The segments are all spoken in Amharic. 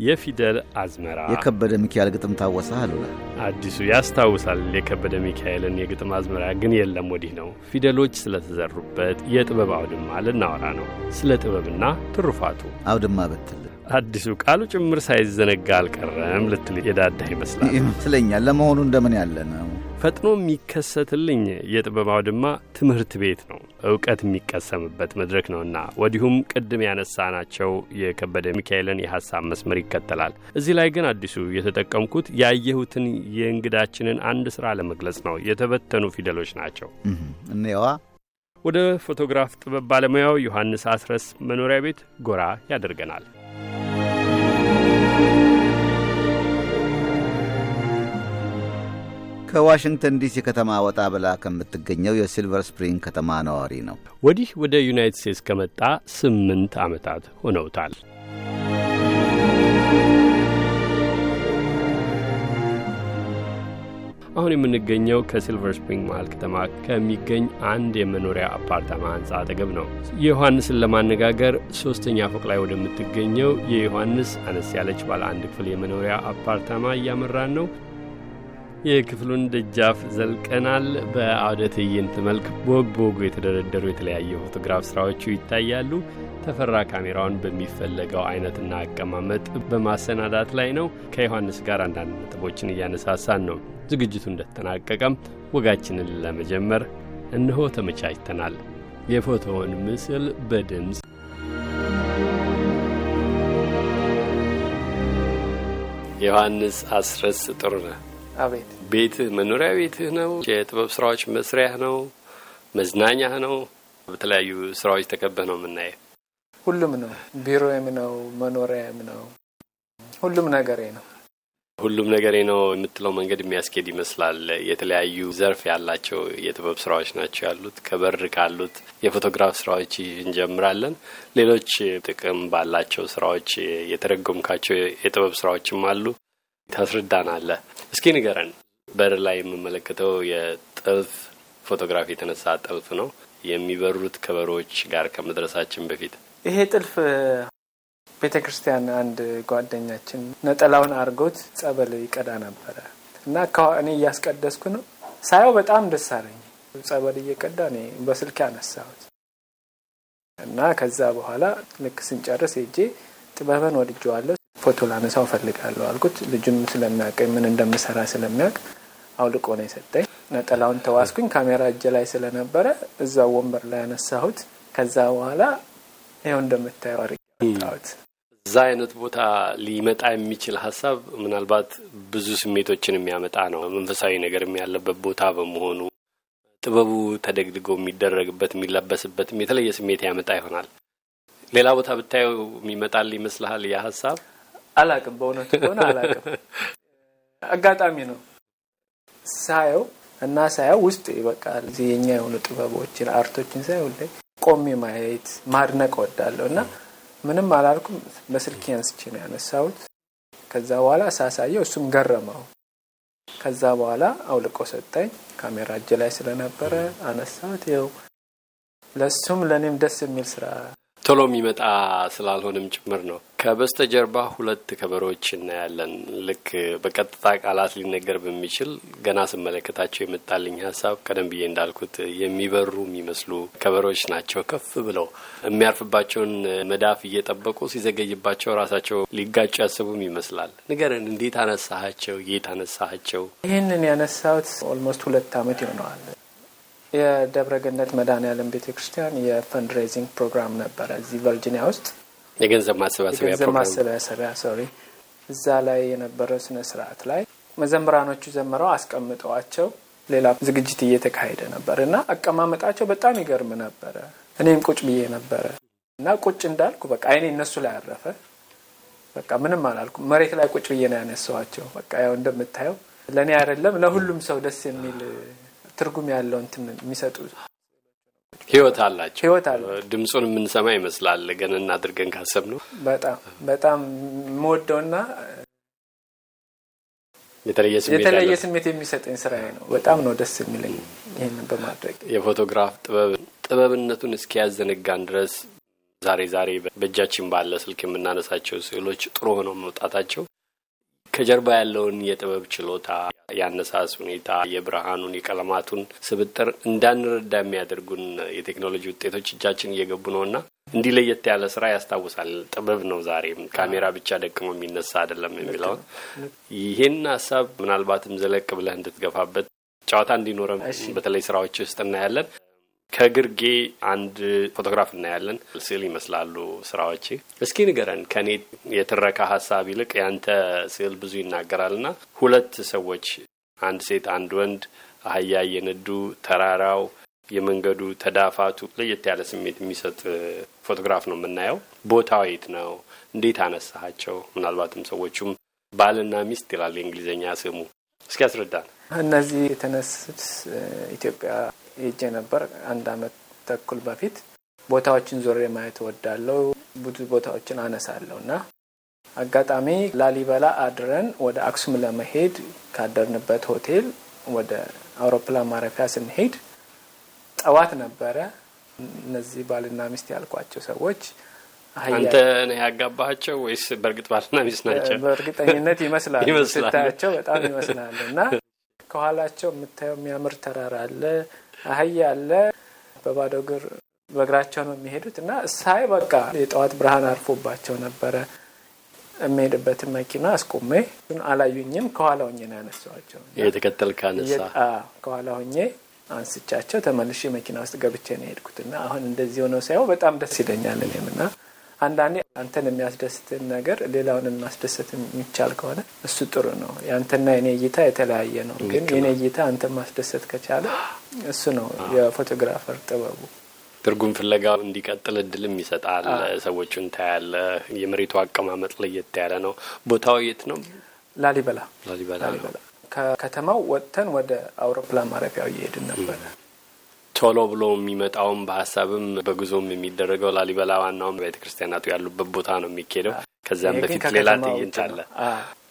የፊደል አዝመራ የከበደ ሚካኤል ግጥም ታወሰ አሉ አዲሱ ያስታውሳል። የከበደ ሚካኤልን የግጥም አዝመራ ግን የለም ወዲህ ነው። ፊደሎች ስለተዘሩበት የጥበብ አውድማ ልናወራ ነው። ስለ ጥበብና ትሩፋቱ አውድማ ብትል አዲሱ ቃሉ ጭምር ሳይዘነጋ አልቀረም ልትል የዳዳ ይመስላል ይመስለኛል። ለመሆኑ እንደምን ያለ ነው? ፈጥኖ የሚከሰትልኝ የጥበብ አውድማ ትምህርት ቤት ነው፣ እውቀት የሚቀሰምበት መድረክ ነውና ወዲሁም ቅድም ያነሳናቸው የከበደ ሚካኤልን የሀሳብ መስመር ይከተላል። እዚህ ላይ ግን አዲሱ የተጠቀምኩት ያየሁትን የእንግዳችንን አንድ ስራ ለመግለጽ ነው። የተበተኑ ፊደሎች ናቸው። እነሆ ወደ ፎቶግራፍ ጥበብ ባለሙያው ዮሐንስ አስረስ መኖሪያ ቤት ጎራ ያደርገናል። ከዋሽንግተን ዲሲ ከተማ ወጣ ብላ ከምትገኘው የሲልቨር ስፕሪንግ ከተማ ነዋሪ ነው። ወዲህ ወደ ዩናይትድ ስቴትስ ከመጣ ስምንት ዓመታት ሆነውታል። አሁን የምንገኘው ከሲልቨር ስፕሪንግ መሀል ከተማ ከሚገኝ አንድ የመኖሪያ አፓርታማ ህንፃ አጠገብ ነው። ዮሐንስን ለማነጋገር ሶስተኛ ፎቅ ላይ ወደምትገኘው የዮሐንስ አነስ ያለች ባለ አንድ ክፍል የመኖሪያ አፓርታማ እያመራን ነው። የክፍሉን ደጃፍ ዘልቀናል። በአውደ ትዕይንት መልክ በወግ በወጉ የተደረደሩ የተለያዩ ፎቶግራፍ ስራዎቹ ይታያሉ። ተፈራ ካሜራውን በሚፈለገው አይነትና አቀማመጥ በማሰናዳት ላይ ነው። ከዮሐንስ ጋር አንዳንድ ነጥቦችን እያነሳሳን ነው። ዝግጅቱ እንደተጠናቀቀም ወጋችንን ለመጀመር እነሆ ተመቻችተናል። የፎቶውን ምስል በድምፅ ዮሐንስ አስረስ ጥሩነህ አቤት ቤትህ መኖሪያ ቤትህ ነው? የጥበብ ስራዎች መስሪያህ ነው? መዝናኛህ ነው? በተለያዩ ስራዎች ተከበህ ነው የምናየው። ሁሉም ነው። ቢሮዬም ነው፣ መኖሪያም ነው፣ ሁሉም ነገሬ ነው። ሁሉም ነገሬ ነው የምትለው መንገድ የሚያስኬድ ይመስላል። የተለያዩ ዘርፍ ያላቸው የጥበብ ስራዎች ናቸው ያሉት። ከበር ካሉት የፎቶግራፍ ስራዎች እንጀምራለን። ሌሎች ጥቅም ባላቸው ስራዎች የተረጎምካቸው የጥበብ ስራዎችም አሉ። ታስረዳናለህ። እስኪ ንገረን። በር ላይ የምመለከተው የጥልፍ ፎቶግራፍ የተነሳ ጥልፍ ነው። የሚበሩት ከበሮዎች ጋር ከመድረሳችን በፊት ይሄ ጥልፍ ቤተ ክርስቲያን አንድ ጓደኛችን ነጠላውን አድርጎት ጸበል ይቀዳ ነበረ እና እኔ እያስቀደስኩ ነው ሳየው በጣም ደስ አለኝ። ጸበል እየቀዳ እኔ በስልክ ያነሳሁት እና ከዛ በኋላ ልክ ስንጨርስ ሄጄ ጥበብን ወድጀዋለሁ ፎቶ ላነሳው ፈልጋለሁ አልኩት። ልጁም ስለሚያውቀኝ ምን እንደምሰራ ስለሚያውቅ አውልቆ ነው የሰጠኝ። ነጠላውን ተዋስኩኝ። ካሜራ እጄ ላይ ስለነበረ እዛው ወንበር ላይ ያነሳሁት። ከዛ በኋላ ይኸው እንደምታየው አድርጌ እዛ አይነት ቦታ ሊመጣ የሚችል ሀሳብ ምናልባት ብዙ ስሜቶችን የሚያመጣ ነው። መንፈሳዊ ነገርም ያለበት ቦታ በመሆኑ ጥበቡ ተደግድጎ የሚደረግበት የሚለበስበትም የተለየ ስሜት ያመጣ ይሆናል። ሌላ ቦታ ብታየው የሚመጣል ይመስልሃል ያ ሀሳብ? አላቅም፣ በእውነቱ ከሆነ አላቅም። አጋጣሚ ነው ሳየው እና ሳየው ውስጥ ይበቃል። እዚህ የኛ የሆኑ ጥበቦችን አርቶችን ሳይ ሁሌ ቆሜ ማየት ማድነቅ ወዳለሁ እና ምንም አላልኩም። በስልክ አንስቼ ነው ያነሳሁት። ከዛ በኋላ ሳሳየው እሱም ገረመው። ከዛ በኋላ አውልቆ ሰጠኝ። ካሜራ እጅ ላይ ስለነበረ አነሳሁት። ይኸው ለእሱም ለእኔም ደስ የሚል ስራ ቶሎ የሚመጣ ስላልሆነም ጭምር ነው። ከበስተጀርባ ሁለት ከበሮዎች እናያለን። ልክ በቀጥታ ቃላት ሊነገር በሚችል ገና ስመለከታቸው የመጣልኝ ሀሳብ ቀደም ብዬ እንዳልኩት የሚበሩ የሚመስሉ ከበሮዎች ናቸው። ከፍ ብለው የሚያርፍባቸውን መዳፍ እየጠበቁ ሲዘገይባቸው ራሳቸው ሊጋጩ ያስቡም ይመስላል። ንገረን፣ እንዴት አነሳሃቸው? የት አነሳሃቸው? ይህንን ያነሳሁት almost ሁለት አመት ይሆነዋል። የደብረ ገነት መድኃኔዓለም ቤተ ክርስቲያን የ fundraising program ነበረ እዚህ ቨርጂኒያ ውስጥ የገንዘብ ማሰባሰቢያ የገንዘብ ማሰባሰቢያ sorry፣ እዛ ላይ የነበረው ስነ ስርዓት ላይ መዘምራኖቹ ዘምረው አስቀምጠዋቸው ሌላ ዝግጅት እየተካሄደ ነበር እና አቀማመጣቸው በጣም ይገርም ነበረ። እኔም ቁጭ ብዬ ነበረ እና ቁጭ እንዳልኩ በቃ አይኔ እነሱ ላይ አረፈ። በቃ ምንም አላልኩም። መሬት ላይ ቁጭ ብዬ ነው ያነሳዋቸው። በቃ ያው እንደምታየው ለእኔ አይደለም ለሁሉም ሰው ደስ የሚል ትርጉም ያለው እንትን የሚሰጡ ህይወት አላቸው። ህይወት አለ። ድምፁን የምንሰማ ይመስላል ገን እናድርገን ካሰብ ነው በጣም በጣም የምወደውና የተለየ ስሜት የሚሰጠኝ ስራዬ ነው። በጣም ነው ደስ የሚለኝ ይህንን በማድረግ የፎቶግራፍ ጥበብ ጥበብነቱን እስኪያዘነጋን ድረስ ዛሬ ዛሬ በእጃችን ባለ ስልክ የምናነሳቸው ስዕሎች ጥሩ ሆነው መውጣታቸው ከጀርባ ያለውን የጥበብ ችሎታ፣ የአነሳስ ሁኔታ፣ የብርሃኑን፣ የቀለማቱን ስብጥር እንዳንረዳ የሚያደርጉን የቴክኖሎጂ ውጤቶች እጃችን እየገቡ ነውና እንዲህ ለየት ያለ ስራ ያስታውሳል። ጥበብ ነው ዛሬም ካሜራ ብቻ ደቅሞ የሚነሳ አይደለም የሚለውን ይህን ሀሳብ ምናልባትም ዘለቅ ብለህ እንድትገፋበት ጨዋታ እንዲኖረም በተለይ ስራዎች ውስጥ እናያለን። ከግርጌ አንድ ፎቶግራፍ እናያለን። ስዕል ይመስላሉ ስራዎች። እስኪ ንገረን፣ ከኔ የትረካ ሀሳብ ይልቅ ያንተ ስዕል ብዙ ይናገራልና ሁለት ሰዎች አንድ ሴት አንድ ወንድ አህያ እየነዱ ተራራው የመንገዱ ተዳፋቱ ለየት ያለ ስሜት የሚሰጥ ፎቶግራፍ ነው የምናየው። ቦታው የት ነው? እንዴት አነሳሃቸው? ምናልባትም ሰዎቹም ባልና ሚስት ይላል የእንግሊዝኛ ስሙ። እስኪ ያስረዳን። እነዚህ የተነሱት ኢትዮጵያ ሄጄ ነበር አንድ አመት ተኩል በፊት። ቦታዎችን ዞሬ ማየት እወዳለሁ። ብዙ ቦታዎችን አነሳለሁ እና አጋጣሚ ላሊበላ አድረን ወደ አክሱም ለመሄድ ካደርንበት ሆቴል ወደ አውሮፕላን ማረፊያ ስንሄድ ጠዋት ነበረ። እነዚህ ባልና ሚስት ያልኳቸው ሰዎች አንተ ነህ ያጋባቸው ወይስ በእርግጥ ባልና ሚስት ናቸው? በእርግጠኝነት ይመስላሉ፣ ስታያቸው በጣም ይመስላሉ። እና ከኋላቸው የምታየው የሚያምር ተራራ አለ፣ አህያ አለ። በባዶ እግር በእግራቸው ነው የሚሄዱት እና ሳይ በቃ የጠዋት ብርሃን አርፎባቸው ነበረ። የሚሄድበትን መኪና አስቆሜ አላዩኝም። ከኋላ ሆኜ ነው ያነሳኋቸው። የተከተል ካነሳ ከኋላ ሆኜ አንስቻቸው ተመልሼ መኪና ውስጥ ገብቼ ነው የሄድኩት እና አሁን እንደዚህ ሆነው ሳይሆን በጣም ደስ ይለኛል እኔም እና አንዳንዴ አንተን የሚያስደስትን ነገር ሌላውን ማስደሰት የሚቻል ከሆነ እሱ ጥሩ ነው። የአንተና የኔ እይታ የተለያየ ነው፣ ግን የኔ እይታ አንተን ማስደሰት ከቻለ እሱ ነው የፎቶግራፈር ጥበቡ። ትርጉም ፍለጋው እንዲቀጥል እድልም ይሰጣል። ሰዎቹን ታያለ። የመሬቱ አቀማመጥ ለየት ያለ ነው። ቦታው የት ነው? ላሊበላ ላሊበላ ከከተማው ወጥተን ወደ አውሮፕላን ማረፊያው እየሄድን ነበረ። ቶሎ ብሎ የሚመጣውም በሀሳብም በጉዞም የሚደረገው ላሊበላ ዋናውም ቤተ ክርስቲያናቱ ያሉበት ቦታ ነው የሚካሄደው። ከዚያም በፊት ሌላ ትዕይንት አለ።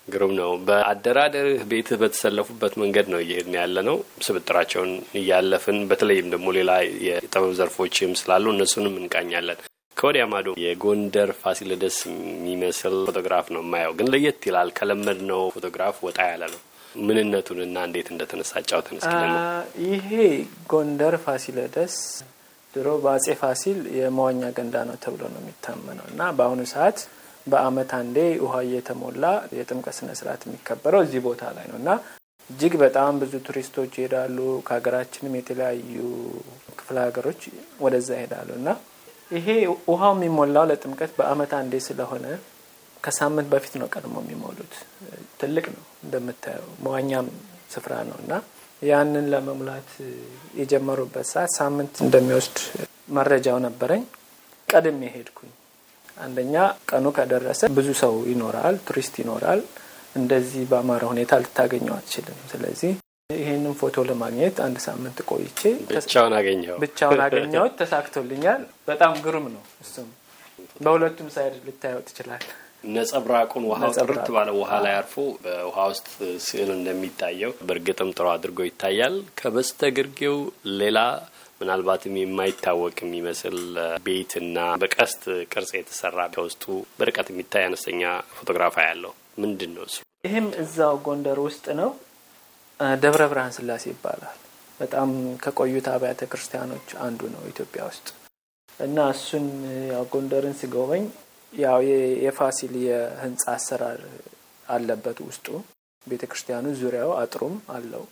ግሩም ነው። በአደራደርህ ቤትህ በተሰለፉበት መንገድ ነው እየሄድን ያለ ነው። ስብጥራቸውን እያለፍን በተለይም ደግሞ ሌላ የጥበብ ዘርፎችም ስላሉ እነሱንም እንቃኛለን። ከወዲያ ማዶ የጎንደር ፋሲለደስ የሚመስል ፎቶግራፍ ነው የማየው፣ ግን ለየት ይላል። ከለመድ ነው ፎቶግራፍ ወጣ ያለ ነው። ምንነቱንና እንዴት እንደተነሳ ጫውተን እስኪ። ይሄ ጎንደር ፋሲለደስ ድሮ በአጼ ፋሲል የመዋኛ ገንዳ ነው ተብሎ ነው የሚታመነው እና በአሁኑ ሰዓት በአመት አንዴ ውሃ እየተሞላ የጥምቀት ስነ ስርዓት የሚከበረው እዚህ ቦታ ላይ ነው እና እጅግ በጣም ብዙ ቱሪስቶች ይሄዳሉ። ከሀገራችንም የተለያዩ ክፍለ ሀገሮች ወደዛ ይሄዳሉ እና ይሄ ውሃው የሚሞላው ለጥምቀት በአመት አንዴ ስለሆነ ከሳምንት በፊት ነው ቀድሞ የሚሞሉት። ትልቅ ነው እንደምታየው፣ መዋኛም ስፍራ ነው እና ያንን ለመሙላት የጀመሩበት ሰዓት ሳምንት እንደሚወስድ መረጃው ነበረኝ። ቀድሜ ሄድኩኝ። አንደኛ ቀኑ ከደረሰ ብዙ ሰው ይኖራል፣ ቱሪስት ይኖራል። እንደዚህ በአማረ ሁኔታ ልታገኘው አትችልም። ስለዚህ ይህንን ፎቶ ለማግኘት አንድ ሳምንት ቆይቼ ብቻውን አገኘው ብቻውን አገኘሁት። ተሳክቶልኛል። በጣም ግሩም ነው። እሱም በሁለቱም side ልታየው ትችላል። ነጸብራቁን ውሃው ጥርት ባለ ውሃ ላይ አርፎ በውሃ ውስጥ ስዕል እንደሚታየው በእርግጥም ጥሩ አድርጎ ይታያል። ከበስተግርጌው ሌላ ምናልባትም የማይታወቅ የሚመስል ቤትና በቀስት ቅርጽ የተሰራ ከውስጡ በርቀት የሚታይ አነስተኛ ፎቶግራፍ ያለው ምንድን ነው እሱ? ይህም እዛው ጎንደር ውስጥ ነው። ደብረ ብርሃን ስላሴ ይባላል። በጣም ከቆዩት አብያተ ክርስቲያኖች አንዱ ነው ኢትዮጵያ ውስጥ እና እሱን ያው ጎንደርን ሲጎበኝ ያው የፋሲል የህንጻ አሰራር አለበት ውስጡ። ቤተ ክርስቲያኑ ዙሪያው አጥሩም አለው።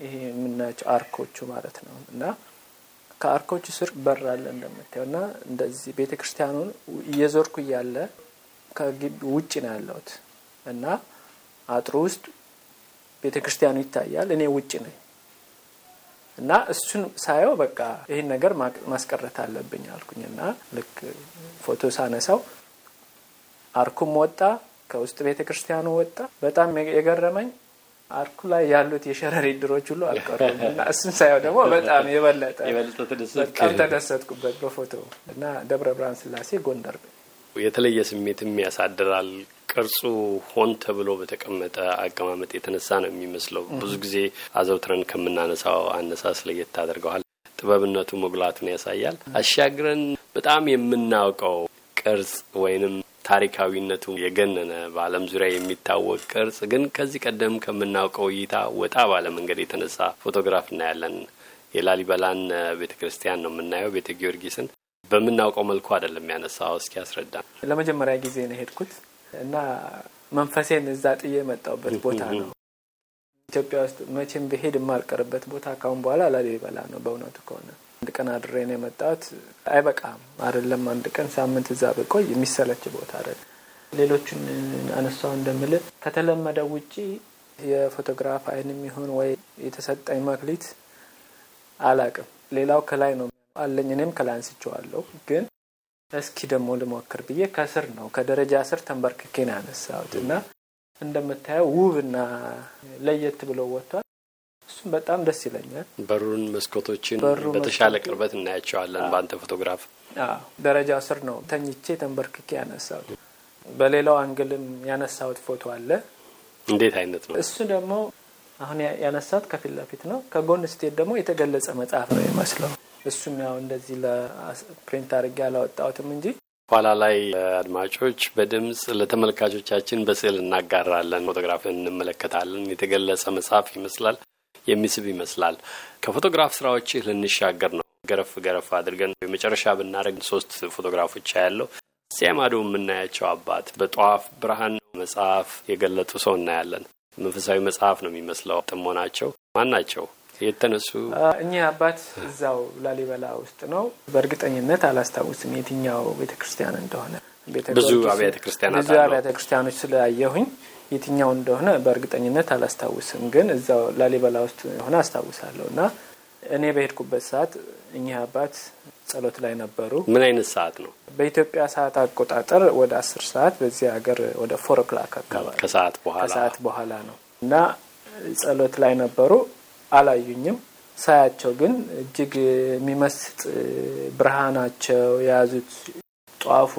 ይሄ የምናያቸው አርኮቹ ማለት ነው። እና ከአርኮቹ ስር በር አለ እንደምታየው። እና እንደዚህ ቤተ ክርስቲያኑን እየዞርኩ እያለ ከግቢ ውጭ ነው ያለሁት። እና አጥሩ ውስጥ ቤተ ክርስቲያኑ ይታያል። እኔ ውጭ ነኝ። እና እሱን ሳየው በቃ ይህን ነገር ማስቀረት አለብኝ አልኩኝ። እና ልክ ፎቶ ሳነሳው አርኩም ወጣ፣ ከውስጥ ቤተ ክርስቲያኑ ወጣ። በጣም የገረመኝ አርኩ ላይ ያሉት የሸረሪት ድሮች ሁሉ አልቀሩም እና እሱን ሳየው ደግሞ በጣም የበለጠ በጣም ተደሰትኩበት በፎቶ እና ደብረ ብርሃን ስላሴ ጎንደር የተለየ ስሜትም ያሳድራል። ቅርጹ ሆን ተብሎ በተቀመጠ አቀማመጥ የተነሳ ነው የሚመስለው። ብዙ ጊዜ አዘውትረን ከምናነሳው አነሳስ ለየት አድርገዋል። ጥበብነቱ መጉላቱን ያሳያል። አሻግረን በጣም የምናውቀው ቅርጽ ወይንም ታሪካዊነቱ የገነነ በዓለም ዙሪያ የሚታወቅ ቅርጽ ግን ከዚህ ቀደም ከምናውቀው እይታ ወጣ ባለ መንገድ የተነሳ ፎቶግራፍ እናያለን። የላሊበላን ቤተ ክርስቲያን ነው የምናየው። ቤተ ጊዮርጊስን በምናውቀው መልኩ አይደለም ያነሳው። እስኪ ያስረዳ። ለመጀመሪያ ጊዜ ነው ሄድኩት እና መንፈሴን እዛ ጥዬ የመጣውበት ቦታ ነው። ኢትዮጵያ ውስጥ መቼም ብሄድ የማልቀርበት ቦታ ካሁን በኋላ ላሊበላ ነው። በእውነቱ ከሆነ አንድ ቀን አድሬ ነው የመጣሁት። አይበቃም አይደለም አንድ ቀን ሳምንት እዛ ብቆይ የሚሰለች ቦታ አይደለም። ሌሎቹን አነሳው እንደምል ከተለመደው ውጪ የፎቶግራፍ አይን የሚሆን ወይ የተሰጠኝ መክሊት አላቅም። ሌላው ከላይ ነው አለኝ፣ እኔም ከላይ አንስቼዋለሁ። ግን እስኪ ደግሞ ልሞክር ብዬ ከስር ነው ከደረጃ ስር ተንበርክኬ ነው ያነሳሁት እና እንደምታየው ውብና ለየት ብሎ ወጥቷል። እሱም በጣም ደስ ይለኛል። በሩን መስኮቶችን በተሻለ ቅርበት እናያቸዋለን በአንተ ፎቶግራፍ። አዎ፣ ደረጃው ስር ነው ተኝቼ ተንበርክኬ ያነሳሁት። በሌላው አንግልም ያነሳሁት ፎቶ አለ። እንዴት አይነት ነው? እሱ ደግሞ አሁን ያነሳሁት ከፊት ለፊት ነው። ከጎን ስታየው ደግሞ የተገለጸ መጽሐፍ ነው የሚመስለው። እሱም ያው እንደዚህ ለ print አድርጌ አላወጣሁትም እንጂ ኋላ ላይ አድማጮች በድምጽ ለተመልካቾቻችን በስዕል እናጋራለን። ፎቶግራፍን እንመለከታለን። የተገለጸ መጽሐፍ ይመስላል፣ የሚስብ ይመስላል። ከፎቶግራፍ ስራዎችህ ልንሻገር ነው። ገረፍ ገረፍ አድርገን የመጨረሻ ብናደርግ ሶስት ፎቶግራፎች ያለው እዚያ ማዶ የምናያቸው አባት በጧፍ ብርሃን መጽሐፍ የገለጡ ሰው እናያለን። መንፈሳዊ መጽሐፍ ነው የሚመስለው። ጥሞናቸው ማን ናቸው? የተነሱ እኚህ አባት እዛው ላሊበላ ውስጥ ነው። በእርግጠኝነት አላስታውስም የትኛው ቤተ ክርስቲያን እንደሆነ። ብዙ አብያተ ክርስቲያናት ብዙ አብያተ ክርስቲያኖች ስላየሁኝ የትኛው እንደሆነ በእርግጠኝነት አላስታውስም፣ ግን እዛው ላሊበላ ውስጥ ሆነ አስታውሳለሁ። እና እኔ በሄድኩበት ሰዓት እኚህ አባት ጸሎት ላይ ነበሩ። ምን አይነት ሰዓት ነው? በኢትዮጵያ ሰዓት አቆጣጠር ወደ አስር ሰዓት በዚህ ሀገር ወደ four o'clock አካባቢ ከሰዓት በኋላ ከሰዓት በኋላ ነው እና ጸሎት ላይ ነበሩ። አላዩኝም። ሳያቸው ግን እጅግ የሚመስጥ ብርሃናቸው የያዙት ጧፉ፣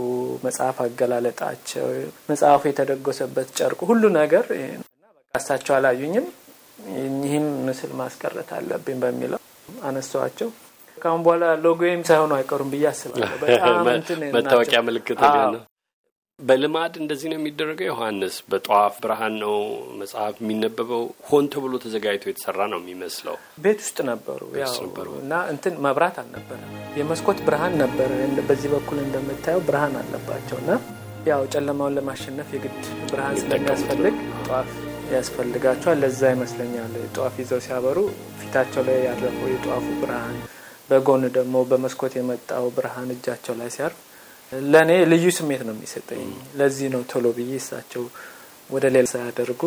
መጽሐፍ አገላለጣቸው፣ መጽሐፉ የተደጎሰበት ጨርቁ፣ ሁሉ ነገር እና በቃ እሳቸው አላዩኝም። ይህን ምስል ማስቀረት አለብኝ በሚለው አነሳዋቸው። ካሁን በኋላ ሎጎዬም ሳይሆኑ አይቀሩም ብዬ አስባለሁ። በጣም መታወቂያ ምልክት ነው። በልማድ እንደዚህ ነው የሚደረገው። ዮሐንስ በጧፍ ብርሃን ነው መጽሐፍ የሚነበበው። ሆን ተብሎ ተዘጋጅቶ የተሰራ ነው የሚመስለው። ቤት ውስጥ ነበሩ ነበሩ። እና እንትን መብራት አልነበረም። የመስኮት ብርሃን ነበረ። በዚህ በኩል እንደምታየው ብርሃን አለባቸው እና ያው ጨለማውን ለማሸነፍ የግድ ብርሃን ስለሚያስፈልግ ጧፍ ያስፈልጋቸዋል። ለዛ ይመስለኛል ጧፍ ይዘው ሲያበሩ ፊታቸው ላይ ያረፈው የጧፉ ብርሃን፣ በጎን ደግሞ በመስኮት የመጣው ብርሃን እጃቸው ላይ ሲያርፍ ለእኔ ልዩ ስሜት ነው የሚሰጠኝ። ለዚህ ነው ቶሎ ብዬ እሳቸው ወደ ሌላ ሳያደርጉ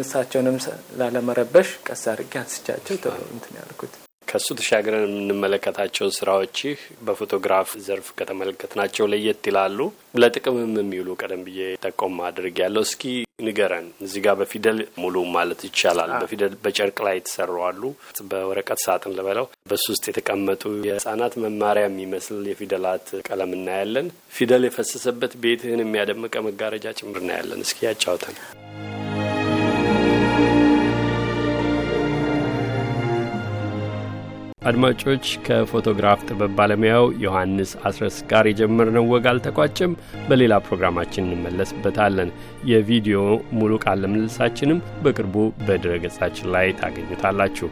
እሳቸውንም ላለመረበሽ ቀስ አድርጌ አንስቻቸው ቶሎ እንትን ያልኩት። ከእሱ ተሻግረን የምንመለከታቸው ስራዎችህ በፎቶግራፍ ዘርፍ ከተመለከትናቸው ለየት ይላሉ። ለጥቅምም የሚውሉ ቀደም ብዬ ጠቆም አድርግ ያለው እስኪ ንገረን። እዚህ ጋር በፊደል ሙሉ ማለት ይቻላል በፊደል በጨርቅ ላይ የተሰሩ አሉ። በወረቀት ሳጥን ልበለው በሱ ውስጥ የተቀመጡ የህጻናት መማሪያ የሚመስል የፊደላት ቀለም እናያለን። ፊደል የፈሰሰበት ቤትህን የሚያደምቀ መጋረጃ ጭምር እናያለን። እስኪ ያጫውተን። አድማጮች ከፎቶግራፍ ጥበብ ባለሙያው ዮሐንስ አስረስ ጋር የጀመርነው ወግ አልተቋጭም። በሌላ ፕሮግራማችን እንመለስበታለን። የቪዲዮ ሙሉ ቃለ ምልልሳችንም በቅርቡ በድረ ገጻችን ላይ ታገኙታላችሁ።